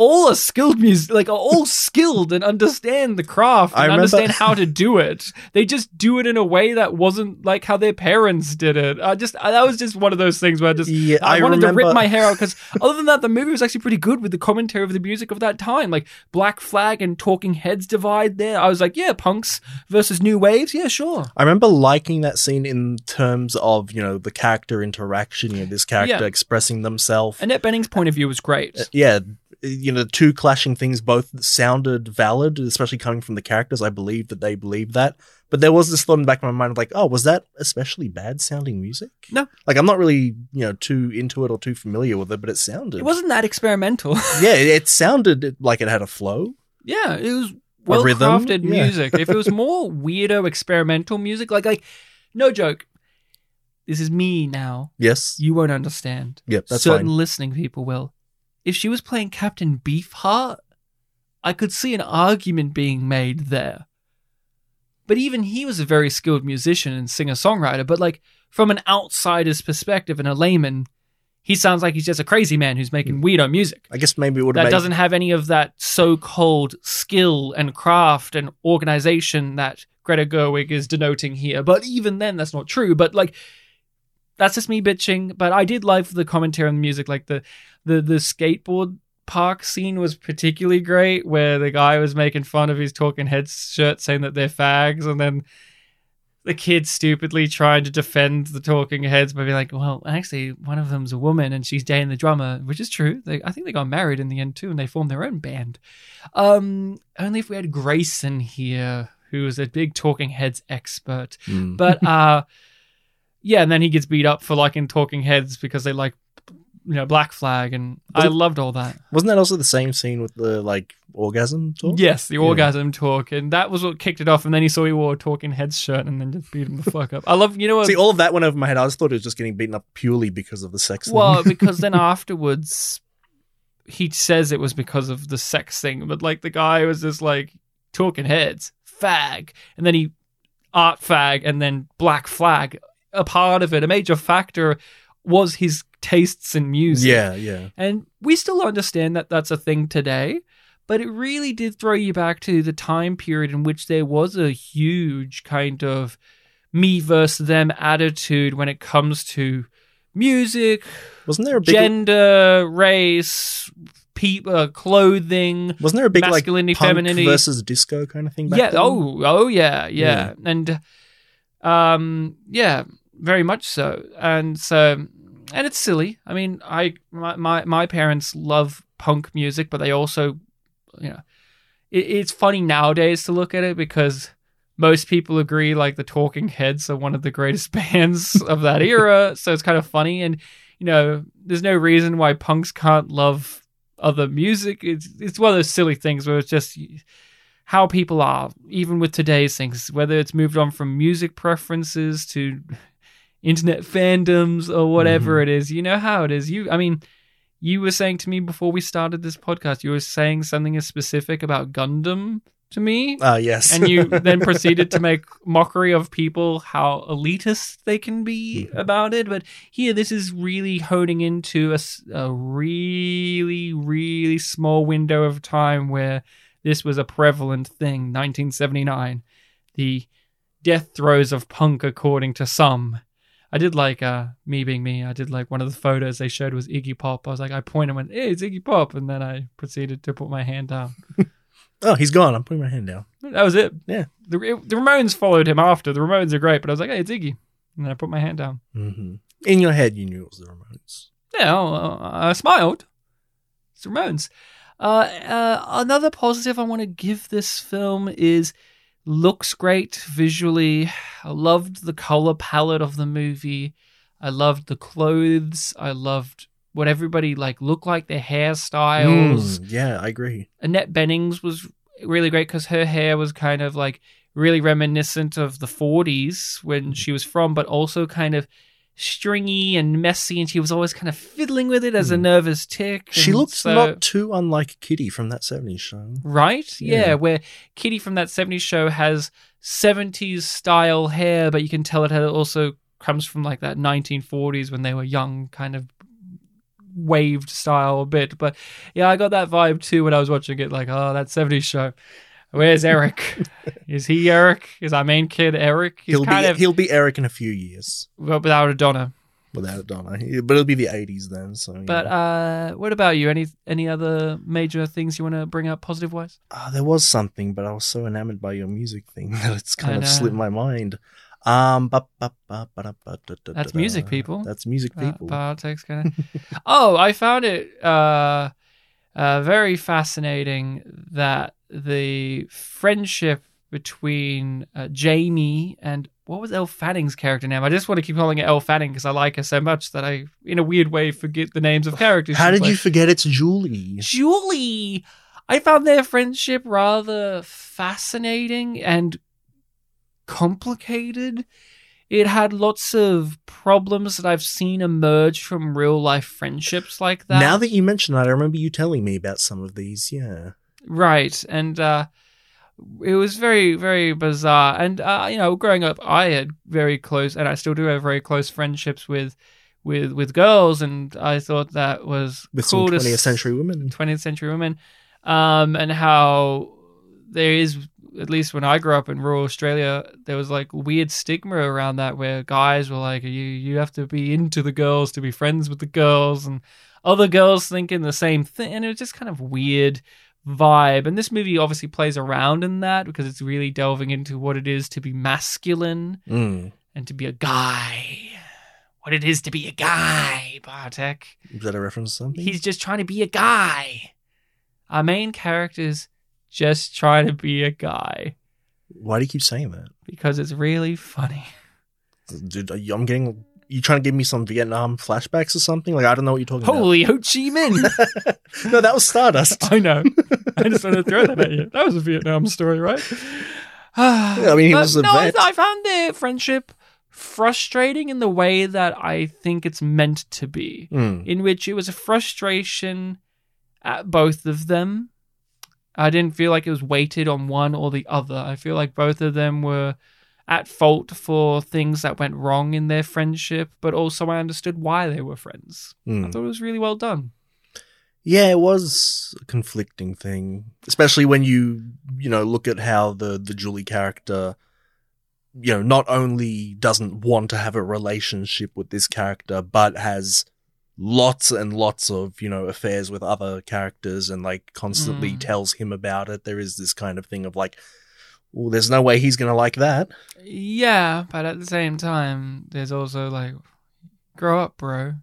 all are skilled music, like are all skilled and understand the craft and remember- understand how to do it. They just do it in a way that wasn't like how their parents did it. I just I, that was just one of those things where I just Yeah, I, I wanted to rip my hair out because other than that, the movie was actually pretty good with the commentary of the music of that time, like Black Flag and Talking Heads divide. There, I was like, yeah, punks versus new waves, yeah, sure. I remember liking that scene in terms of you know the character interaction, you know this character Yeah. expressing themselves. Annette Bening's point of view was great. Uh, yeah, you know, the two clashing things both sounded valid, especially coming from the characters. I believe that they believed that. But there was this thought in the back of my mind of like, oh, was that especially bad sounding music? No. Like, I'm not really, you know, too into it or too familiar with it, but it sounded. It wasn't that experimental. yeah, it, it sounded like it had a flow. Yeah, it was well crafted yeah. music. if it was more weirdo experimental music, like like no joke. This is me now. Yes. You won't understand. Yep, that's Certain fine. listening people will. If she was playing Captain Beefheart, I could see an argument being made there. But even he was a very skilled musician and singer songwriter. But like from an outsider's perspective and a layman, he sounds like he's just a crazy man who's making hmm. weirdo music I guess maybe it would have that made. doesn't have any of that so-called skill and craft and organization that Greta Gerwig is denoting here. But even then, that's not true. But like, that's just me bitching. But I did like the commentary on the music, like the the the skateboard park scene was particularly great, where the guy was making fun of his Talking Heads shirt, saying that they're fags, and then. The kid stupidly trying to defend the Talking Heads by being like, "Well, actually, one of them's a woman and she's dating the drummer," which is true. They, I think they got married in the end too, and they formed their own band. Um, only if we had Grayson here, who is a big Talking Heads expert. Mm. But uh, yeah, and then he gets beat up for liking Talking Heads because they like, you know, Black Flag, and I it- loved all that. Wasn't that also the same scene with the like orgasm talk? Yes, the Yeah. orgasm talk, and that was what kicked it off. And then he saw he wore a Talking Heads shirt, and then just beat him the fuck up. I love, you know what? See, all of that went over my head. I just thought it was just getting beaten up purely because of the sex. thing. Well, because then afterwards, he says it was because of the sex thing, but like the guy was just like talking heads, fag, and then he art fag, and then black flag. A part of it, a major factor, was his tastes in music. yeah, yeah. And we still understand that that's a thing today, but it really did throw you back to the time period in which there was a huge kind of me versus them attitude when it comes to music, Wasn't there a big? gender, race, pe- uh, clothing. wasn't there a big like masculinity, punk femininity. versus disco kind of thing? Back yeah. then? Oh. Oh. Yeah. Yeah. And um. Yeah. Very much so. And so, and it's silly. I mean, I my my, my parents love punk music, but they also, you know, it, it's funny nowadays to look at it because most people agree like the Talking Heads are one of the greatest bands of that era. So it's kind of funny, and you know, there's no reason why punks can't love other music. It's it's one of those silly things where it's just how people are, even with today's things, whether it's moved on from music preferences to internet fandoms or whatever it is. You know how it is. You, I mean, you were saying to me before we started this podcast, you were saying something as specific about Gundam to me. Ah, yes. and you then proceeded to make mockery of people how elitist they can be about it but here this is really honing into a really really small window of time where this was a prevalent thing 1979 the death throes of punk according to some I did like uh me being me. I did like one of the photos they showed was Iggy Pop. I was like, I pointed and went, "Hey, it's Iggy Pop," and then I proceeded to put my hand down. oh, he's gone. I'm putting my hand down. That was it. Yeah. The, the Ramones followed him after. The Ramones are great, but I was like, hey, it's Iggy. And then I put my hand down. hmm In your head, you knew it was the Ramones. Yeah, well, uh, I smiled. It's the Ramones. Uh, uh, another positive I want to give this film is looks great visually. I loved the color palette of the movie. I loved the clothes. I loved what everybody like looked like, their hairstyles. Mm, yeah, I agree. Annette Benings was really great because her hair was kind of like really reminiscent of the 40s when she was from, but also kind of stringy and messy, and she was always kind of fiddling with it as a Hmm. nervous tick. She looks so- not too unlike Kitty from that 70s show. Right? Yeah. Yeah. where Kitty from that 70s show has 70s style hair, but you can tell it also comes from like that 1940s when they were young, kind of waved style a bit. But yeah, I got that vibe too when I was watching it, like, oh, that 70s show. Where's Eric? Is he Eric? Is our main kid Eric? He's He'll kind be of he'll be Eric in a few years well, without a Donna. without a Donna, but it'll be the 80s then. So. But uh, what about you? Any any other major things you want to bring up positive wise? Ah, there was something, but I was so enamored by your music thing that it's kind I of know. slipped my mind. Um, ba- ba- ba- ba- da- da- da- That's music, people. That's music, Uh, people. politics kind of. oh, I found it uh, uh, very fascinating that the friendship between uh, Jamie and what was Elle Fanning's character name? I just want to keep calling it Elle Fanning because I like her so much that I, in a weird way, forget the names of characters. How did you forget it's Julie? Julie. I found their friendship rather fascinating and complicated. It had lots of problems that I've seen emerge from real life friendships like that. Now that you mention that, I remember you telling me about some of these. Yeah. Right. And uh, it was very, very bizarre. And, uh, you know, growing up, I had very close, and I still do have very close friendships with. With with girls, and I thought that was With cool some 20th century women. 20th century women, um, and how there is, at least when I grew up in rural Australia, there was like weird stigma around that where guys were like, you you have to be into the girls to be friends with the girls, and other girls thinking the same thing, and it was just kind of weird vibe. And this movie obviously plays around in that because it's really delving into what it is to be masculine Mm. and to be a guy. What it is to be a guy, Bartek. Is that a reference to something? He's just trying to be a guy. Our main character's just trying to be a guy Why do you keep saying that? because it's really funny. Dude, are you- I'm getting. You trying to give me some Vietnam flashbacks or something? Like I don't know what you're talking Holy Ho Chi Minh! no, that was Stardust. I know. I just wanted to throw that at you. That was a Vietnam story, right? I mean, he But was a no, I. I found their friendship frustrating in the way that I think it's meant to be. Mm. in which it was a frustration at both of them. I didn't feel like it was weighted on one or the other. I feel like both of them were at fault for things that went wrong in their friendship, but also I understood why they were friends. I Mm. thought it was really well done. Yeah, it was a conflicting thing, especially when you you know look at how the the Julie character, you know, not only doesn't want to have a relationship with this character, but has lots and lots of you know affairs with other characters, and like constantly Mm. tells him about it. There is this kind of thing of like, well, there's no way he's gonna like that. Yeah, but at the same time, there's also like, grow up, bro.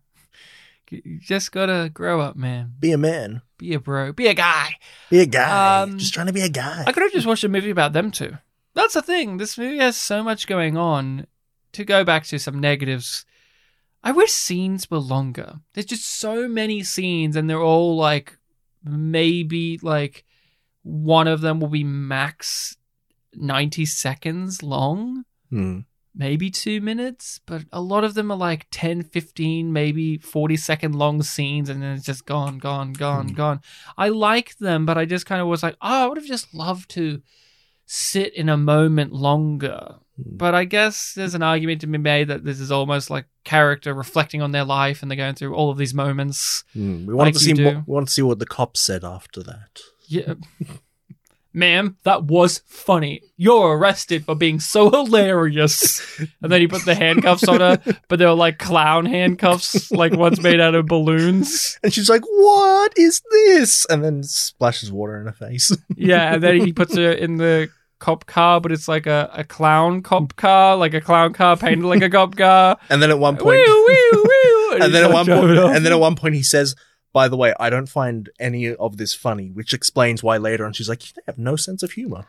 You just gotta grow up, man. Be a man, Be a bro. Be a guy. be a guy, Um, just trying to be a guy. I could have just watched a movie about them two. That's the thing. This movie has so much going on. To go back to some negatives, I wish scenes were longer. There's just so many scenes, and they're all like maybe like one of them will be max 90 seconds long Hmm. maybe two minutes, but a lot of them are like 10, 15, maybe 40 second long scenes, and then it's just gone, gone, gone, Hmm. gone. I like them, but I just kind of was like, oh, I would have just loved to sit in a moment longer. But I guess there's an argument to be made that this is almost like character reflecting on their life and they're going through all of these moments. Hmm. We wanted Like to see what we wanted to see what the cops said after that. Yeah. Ma'am, that was funny. You're arrested for being so hilarious. And then he put the handcuffs on her, but they were like clown handcuffs, like ones made out of balloons. And she's like, "What is this?" And then splashes water in her face. Yeah, and then he puts her in the cop car, but it's like a, a clown cop car, like a clown car painted like a cop car. and then at one point, and he's then at one point, off. and then at one point, he says, by the way, I don't find any of this funny, which explains why later on she's like, you have no sense of humor.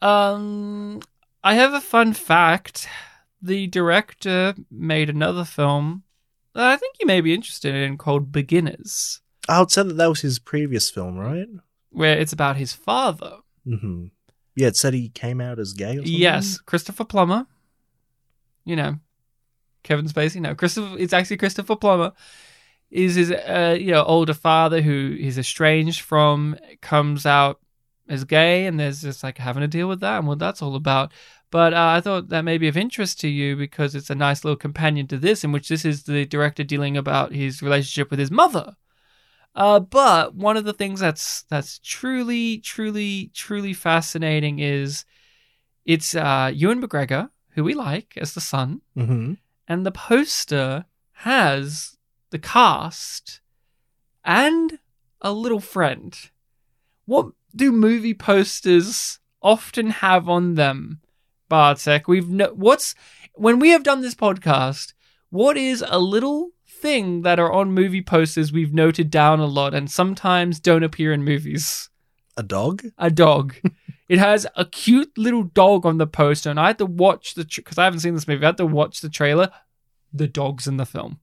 Um, I have a fun fact. The director made another film that I think you may be interested in called Beginners, I would say that that was his previous film, right? where it's about his father. hmm Yeah, it said he came out as gay. Yes, Christopher Plummer. You know, Kevin Spacey. No, Christopher. It's actually Christopher Plummer. Is his uh, you know older father who he's estranged from comes out as gay, and there's just like having to deal with that and what that's all about. But uh, I thought that may be of interest to you because it's a nice little companion to this, in which this is the director dealing about his relationship with his mother. Uh, but one of the things that's that's truly, truly, truly fascinating is it's uh, Ewan McGregor, who we like as the son, hmm and the poster has the cast and a little friend. What do movie posters often have on them, Bartek? We've no- what's when we have done this podcast. What is a little thing that are on movie posters we've noted down a lot and sometimes don't appear in movies? A dog? a dog. it has a cute little dog on the poster, and I had to watch the because I haven't seen this movie. I had to watch the trailer. The dog's in the film.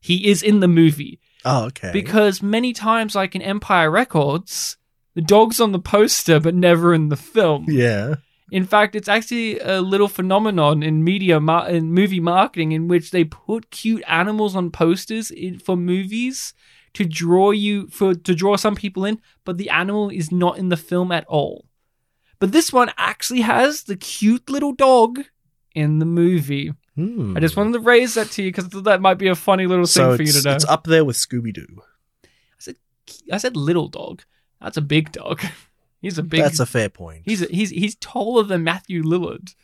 He is in the movie Oh, okay. because many times, like in Empire Records, the dog's on the poster but never in the film. yeah. In fact, it's actually a little phenomenon in media mar- in movie marketing in which they put cute animals on posters in, for movies to draw you for to draw some people in, but the animal is not in the film at all. But this one actually has the cute little dog in the movie. Hmm. I just wanted to raise that to you because that might be a funny little thing so for you to know. it's up there with Scooby Doo. I said, I said little dog. That's a big dog. He's a big. That's a fair point. He's a, he's he's taller than Matthew Lillard,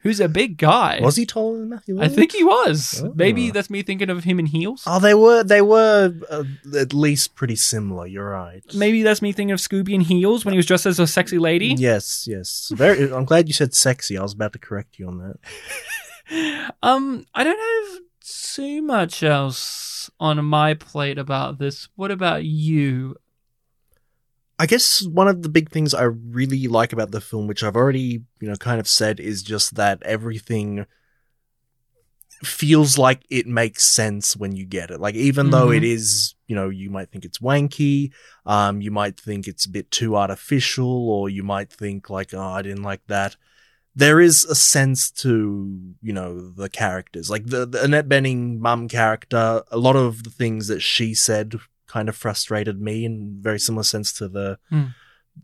who's a big guy. was he taller than Matthew? I think he was. Oh. Maybe that's me thinking of him in heels. Oh, they were. They were uh, at least pretty similar. You're right. Maybe that's me thinking of Scooby in heels when he was dressed as a sexy lady. Yes. Yes. Very. I'm glad you said sexy. I was about to correct you on that. Um, I don't have too much else on my plate about this. What about you? I guess one of the big things I really like about the film, which I've already, you know, kind of said, is just that everything feels like it makes sense when you get it. Like, even though Mhm. it is, you know, you might think it's wanky, um, you might think it's a bit too artificial, or you might think like, oh, I didn't like that. There is a sense to, you know, the characters. Like the, the Annette Bening mum character, a lot of the things that she said kind of frustrated me in very similar sense to the Hmm.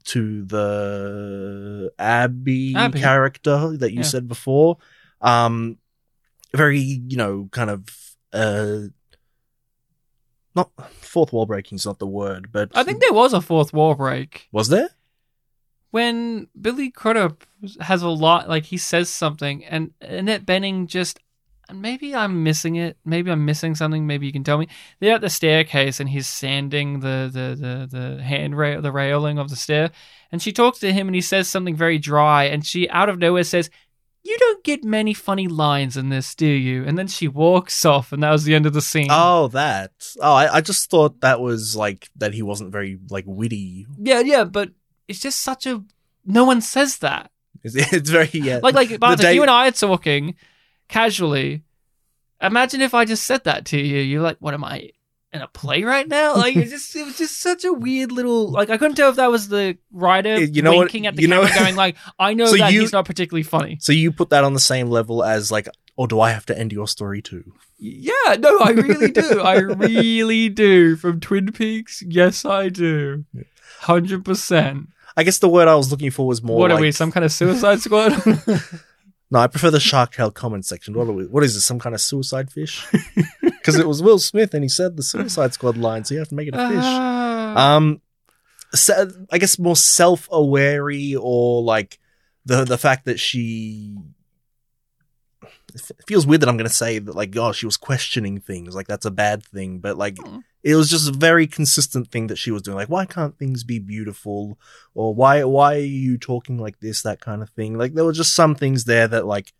to the Abby, Abby. character that you Yeah. said before. Um very, you know, kind of uh not fourth wall breaking is not the word, but I think there was a fourth wall break was there? when Billy Crudup has a lot. Like he says something, and Annette Bening just. And maybe I'm missing it. Maybe I'm missing something. Maybe you can tell me. They're at the staircase, and he's sanding the the the, the handrail, the railing of the stair. And she talks to him, and he says something very dry. And she, out of nowhere, says, "You don't get many funny lines in this, do you?" And then she walks off, and that was the end of the scene. Oh, that. Oh, I, I just thought that was like that he wasn't very like witty. Yeah, yeah, but it's just such a. No one says that. It's, it's very yeah. Like, like, Bartek, day- you and I are talking casually. Imagine if I just said that to you. You're like, "What am I in a play right now?" Like, it just it was just such a weird little. Like, I couldn't tell if that was the writer You know what- winking at the you know- camera, going like, "I know So that you- he's not particularly funny." so you put that on the same level as like, or do I have to end your story too? Yeah, no, I really do. I really do. From Twin Peaks, yes, I do. Hundred percent. I guess the word I was looking for was more. What are we? Some kind of Suicide Squad? No, I prefer the Shark Tale comment section. What are we? What is this? Some kind of suicide fish? Because it was Will Smith, and he said the Suicide Squad line, so you have to make it a fish. Ah. Um, se- I guess more self-aware or like the the fact that she it feels weird that I'm going to say that like oh she was questioning things like that's a bad thing, but like Hmm. It was just a very consistent thing that she was doing. Like why can't things be beautiful or why why are you talking like this that kind of thing. Like there were just some things there that like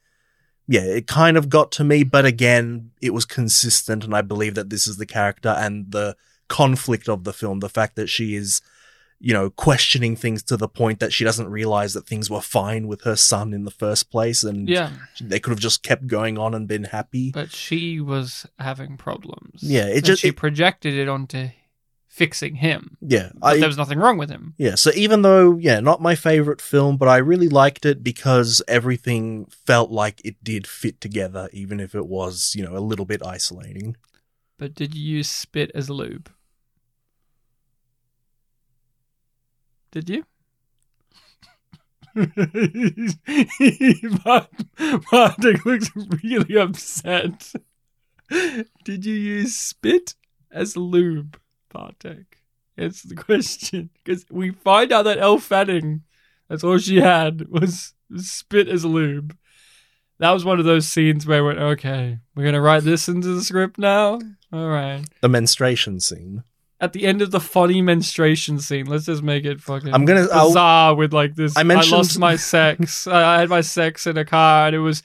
yeah, it kind of got to me, but again, it was consistent, and I believe that this is the character and the conflict of the film. The fact that she is, you know, questioning things to the point that she doesn't realize that things were fine with her son in the first place, and Yeah, they could have just kept going on and been happy. but she was having problems. Yeah, it just- she it- projected it onto fixing him. yeah, But I, there was nothing wrong with him. Yeah, so even though, yeah, not my favorite film, but I really liked it because everything felt like it did fit together, even if it was, you know, a little bit isolating. But did you use spit as a lube? Did you? Bartek looks really upset. Did you use spit as lube, Bartek? Answer the question. Because we find out that Elle Fanning, that's all she had, was spit as lube. That was one of those scenes where I went, okay, we're going to write this into the script now? All right. The menstruation scene. At the end of the funny menstruation scene, let's just make it fucking I'm gonna- I'll- bizarre with like this. I I, lost my sex. I had my sex in a car, and it was,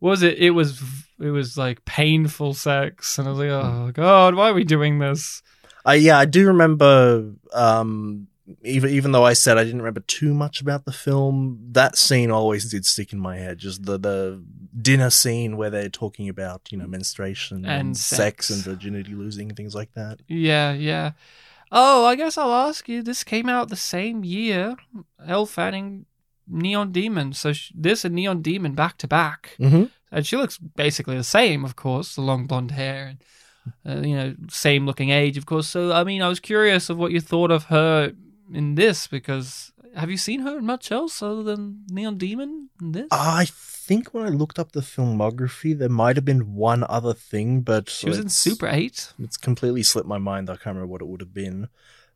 was it? It was, it was like painful sex, and I was like, oh god, why are we doing this? I yeah, I do remember. Um, even even though I said I didn't remember too much about the film, that scene always did stick in my head. Just the the dinner scene where they're talking about you know menstruation and, And sex. sex. and virginity losing and things like that. Yeah, yeah. Oh, I guess I'll ask you. This came out the same year. Elle Fanning, Neon Demon. So sh- this and Neon Demon back to back. Mm-hmm. and she looks basically the same, of course, the long blonde hair and uh, you know, same looking age, of course. So I mean, I was curious of what you thought of her in this because have you seen her in much else other than Neon Demon in this? I think when I looked up the filmography, there might have been one other thing, but she was in Super Eight. It's completely slipped my mind. I can't remember what it would have been.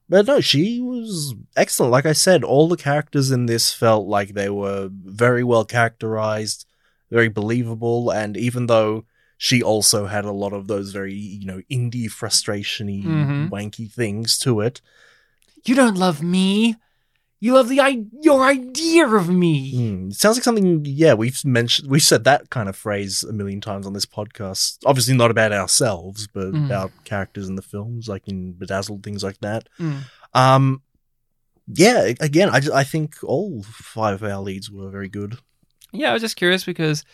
But no, she was excellent. Like I said, all the characters in this felt like they were very well characterized, very believable, and even though she also had a lot of those very, you know, indie frustration-y, Mhm. wanky things to it. You don't love me. You love the I- your idea of me. It sounds like something, yeah, we've mentioned, we've said that kind of phrase a million times on this podcast. Obviously not about ourselves, but Mm. about characters in the films, like in Bedazzled, things like that. Mm. Um, yeah, again, I, ju- I think all five of our leads were very good. Yeah, I was just curious because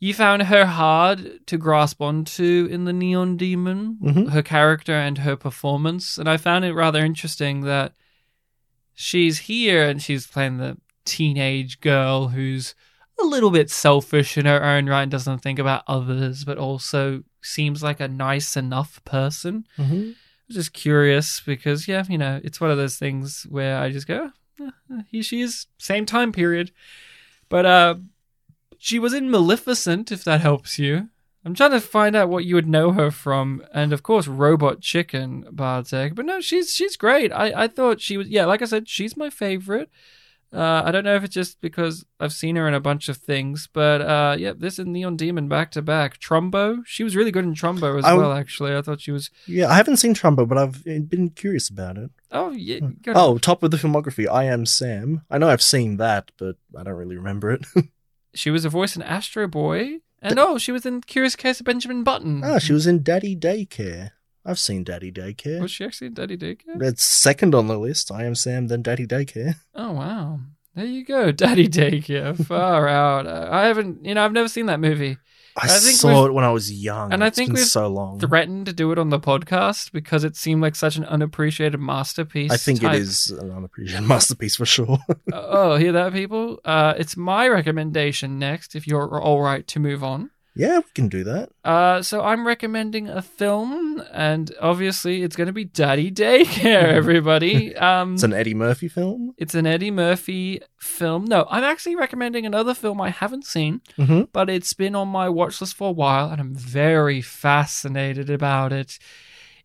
you found her hard to grasp onto in the Neon Demon, Mhm. her character and her performance, and I found it rather interesting that she's here and she's playing the teenage girl who's a little bit selfish in her own right and doesn't think about others, but also seems like a nice enough person. Mm-hmm. Just curious because, yeah, you know, it's one of those things where I just go, "Eh, eh, here she is, same time period. But uh, she was in Maleficent, if that helps you. I'm trying to find out what you would know her from, and of course, Robot Chicken, Bartek. But no, she's she's great. I, I thought she was, yeah, like I said, she's my favorite. Uh, I don't know if it's just because I've seen her in a bunch of things, but uh, yeah, this is Neon Demon back to back. Trumbo, she was really good in Trumbo as I- well. Actually, I thought she was. Yeah, I haven't seen Trumbo, but I've been curious about it. Oh yeah. Oh, top of the filmography, I Am Sam. I know I've seen that, but I don't really remember it. She was a voice in Astro Boy, and oh, she was in Curious Case of Benjamin Button. ah, she was in Daddy Daycare. I've seen Daddy Daycare. Was she actually in Daddy Daycare? It's second on the list. I Am Sam, then Daddy Daycare. Oh wow, there you go, Daddy Daycare. Far out. I haven't, you know, I've never seen that movie. I, I think saw it when I was young. and I think been we've so long. Threatened to do it on the podcast because it seemed like such an unappreciated masterpiece. I think type- it is an unappreciated masterpiece for sure. oh, hear that, people? Uh, it's my recommendation next. If you're all right to move on. Yeah, we can do that. Uh, so I'm recommending a film, and obviously it's going to be Daddy Daycare, everybody. Um, It's an Eddie Murphy film. it's an Eddie Murphy film. No, I'm actually recommending another film I haven't seen, Mm-hmm. but it's been on my watch list for a while, and I'm very fascinated about it.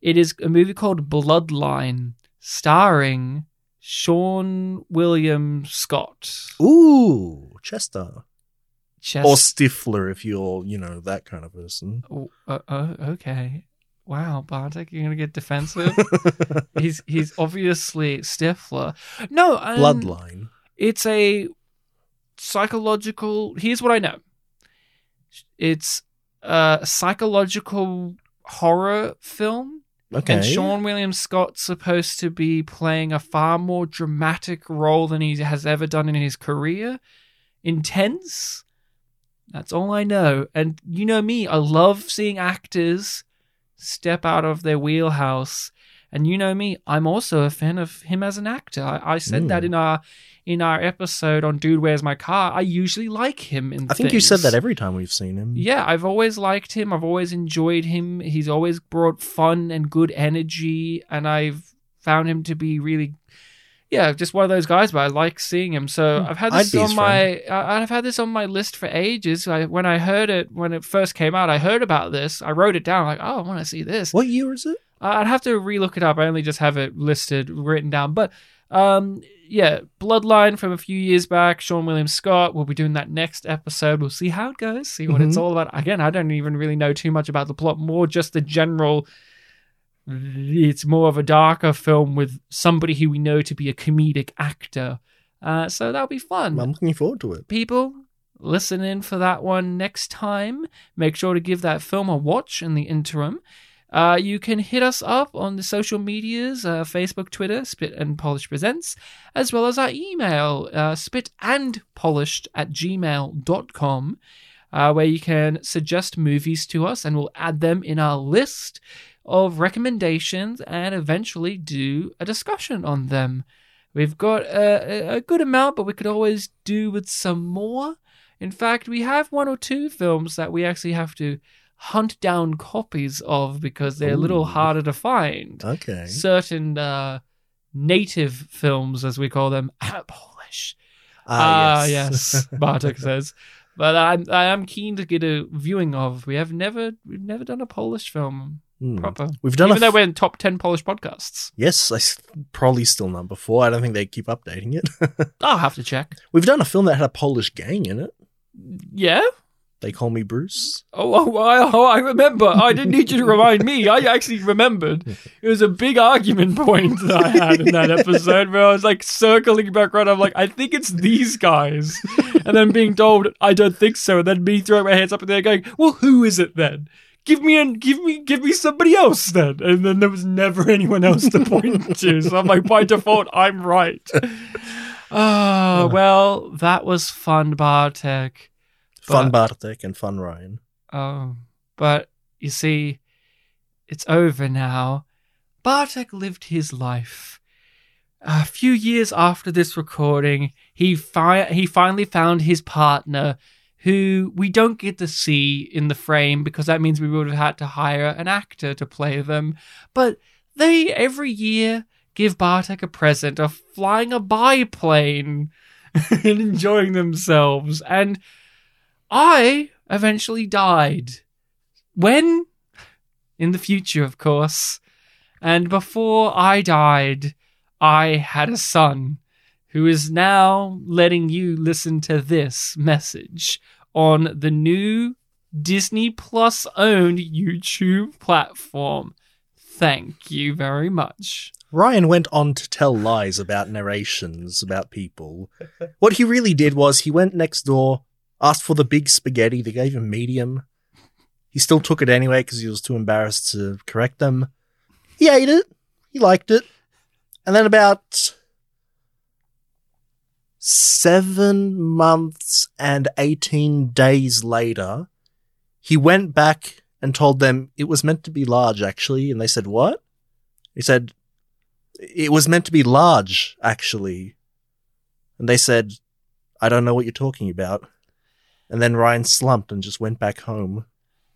It is a movie called Bloodline, starring Seann William Scott. Ooh, Chester. Chest- Or Stifler, if you're, you know, that kind of person. Oh, uh, uh, okay. Wow, Bartek, you're gonna get defensive. he's he's obviously Stifler. No, um, Bloodline. It's a psychological. Here's what I know. It's a psychological horror film. Okay. And Seann William Scott's supposed to be playing a far more dramatic role than he has ever done in his career. Intense. That's all I know. And you know me, I love seeing actors step out of their wheelhouse. And you know me, I'm also a fan of him as an actor. I, I said Mm. that in our in our episode on Dude Where's My Car. I usually like him in I think you said that every time we've seen him. Yeah, I've always liked him. I've always enjoyed him. He's always brought fun and good energy, and I've found him to be really, yeah, just one of those guys. But I like seeing him. So I've had Hmm. This on my, I- I've had this on my list for ages. I, when I heard it when it first came out, I heard about this. I wrote it down. Like, oh, I want to see this. What year is it? I'd have to relook it up. I only just have it listed, written down. But um, yeah, Bloodline from a few years back. Seann William Scott. We'll be doing that next episode. We'll see how it goes. See what it's Mhm. all about. Again, I don't even really know too much about the plot. More just the general. It's more of a darker film with somebody who we know to be a comedic actor. Uh, so that'll be fun I'm looking forward to it. people listen in for that one next time make sure to give that film a watch in the interim uh, you can hit us up on the social medias uh, facebook twitter spit and polish presents as well as our email uh, spit and polished at gmail.com uh, where you can suggest movies to us and we'll add them in our list of recommendations and eventually do a discussion on them We've got a, a- good amount, but we could always do with some more. In fact, we have one or two films that we actually have to hunt down copies of because they're a little harder to find. Okay. Certain uh, native films, as we call them, Polish. Ah, Ah, yes, Bartek says. But I'm I am keen to get a viewing of. We have never we've never done a Polish film Hmm. proper. We've done Even a though we're in top ten Polish podcasts. Yes, I s- probably still number four. I don't think they keep updating it. I'll have to check. We've done a film that had a Polish gang in it. Yeah. They call me Bruce. Oh, oh, I, oh, I remember. I didn't need you to remind me. I actually remembered. It was a big argument point that I had in that episode where I was like circling back around. I'm like, I think it's these guys. And then being told, I don't think so. And then me throwing my hands up in the air going, well, who is it then? Give me an, give me, give me somebody else then. And then there was never anyone else to point to. So I'm like, by default, I'm right. Oh, well, that was fun, Bartek. Fun Bartek and Fun Ryan. Oh, but you see, it's over now. Bartek lived his life. A few years after this recording, he fi- he finally found his partner, who we don't get to see in the frame because that means we would have had to hire an actor to play them. But they every year give Bartek a present of flying a biplane and enjoying themselves. And I eventually died. When? In the future, of course. And before I died, I had a son who is now letting you listen to this message on the new Disney Plus owned YouTube platform. Thank you very much. Ryan went on to tell lies about narrations about people. What he really did was he went next door, asked for the big spaghetti. They gave him medium. He still took it anyway because he was too embarrassed to correct them. He ate it. He liked it. And then about seven months and 18 days later, he went back and told them it was meant to be large, actually. And they said, What? He said, It was meant to be large, actually. And they said, I don't know what you're talking about. And then Ryan slumped and just went back home.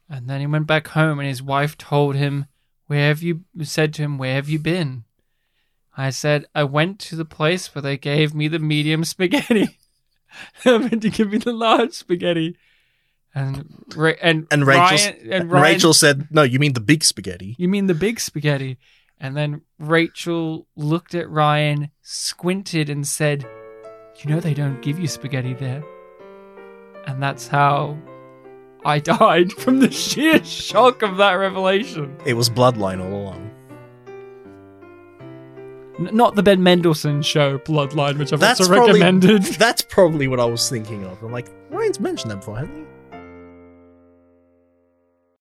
And then he went back home and his wife told him, Where have you said to him, Where have you been? I said, I went to the place where they gave me the medium spaghetti. they meant to give me the large spaghetti. And Ra- and And Rachel, Ryan, and Ryan, Rachel said, No, you mean the big spaghetti. You mean the big spaghetti? And then Rachel looked at Ryan, squinted, and said, You know they don't give you spaghetti there. And that's how I died from the sheer shock of that revelation. It was Bloodline all along. Not the Ben Mendelsohn show, Bloodline, which I've That's also probably- recommended. That's probably what I was thinking of. I'm like, Ryan's mentioned that before, hasn't he?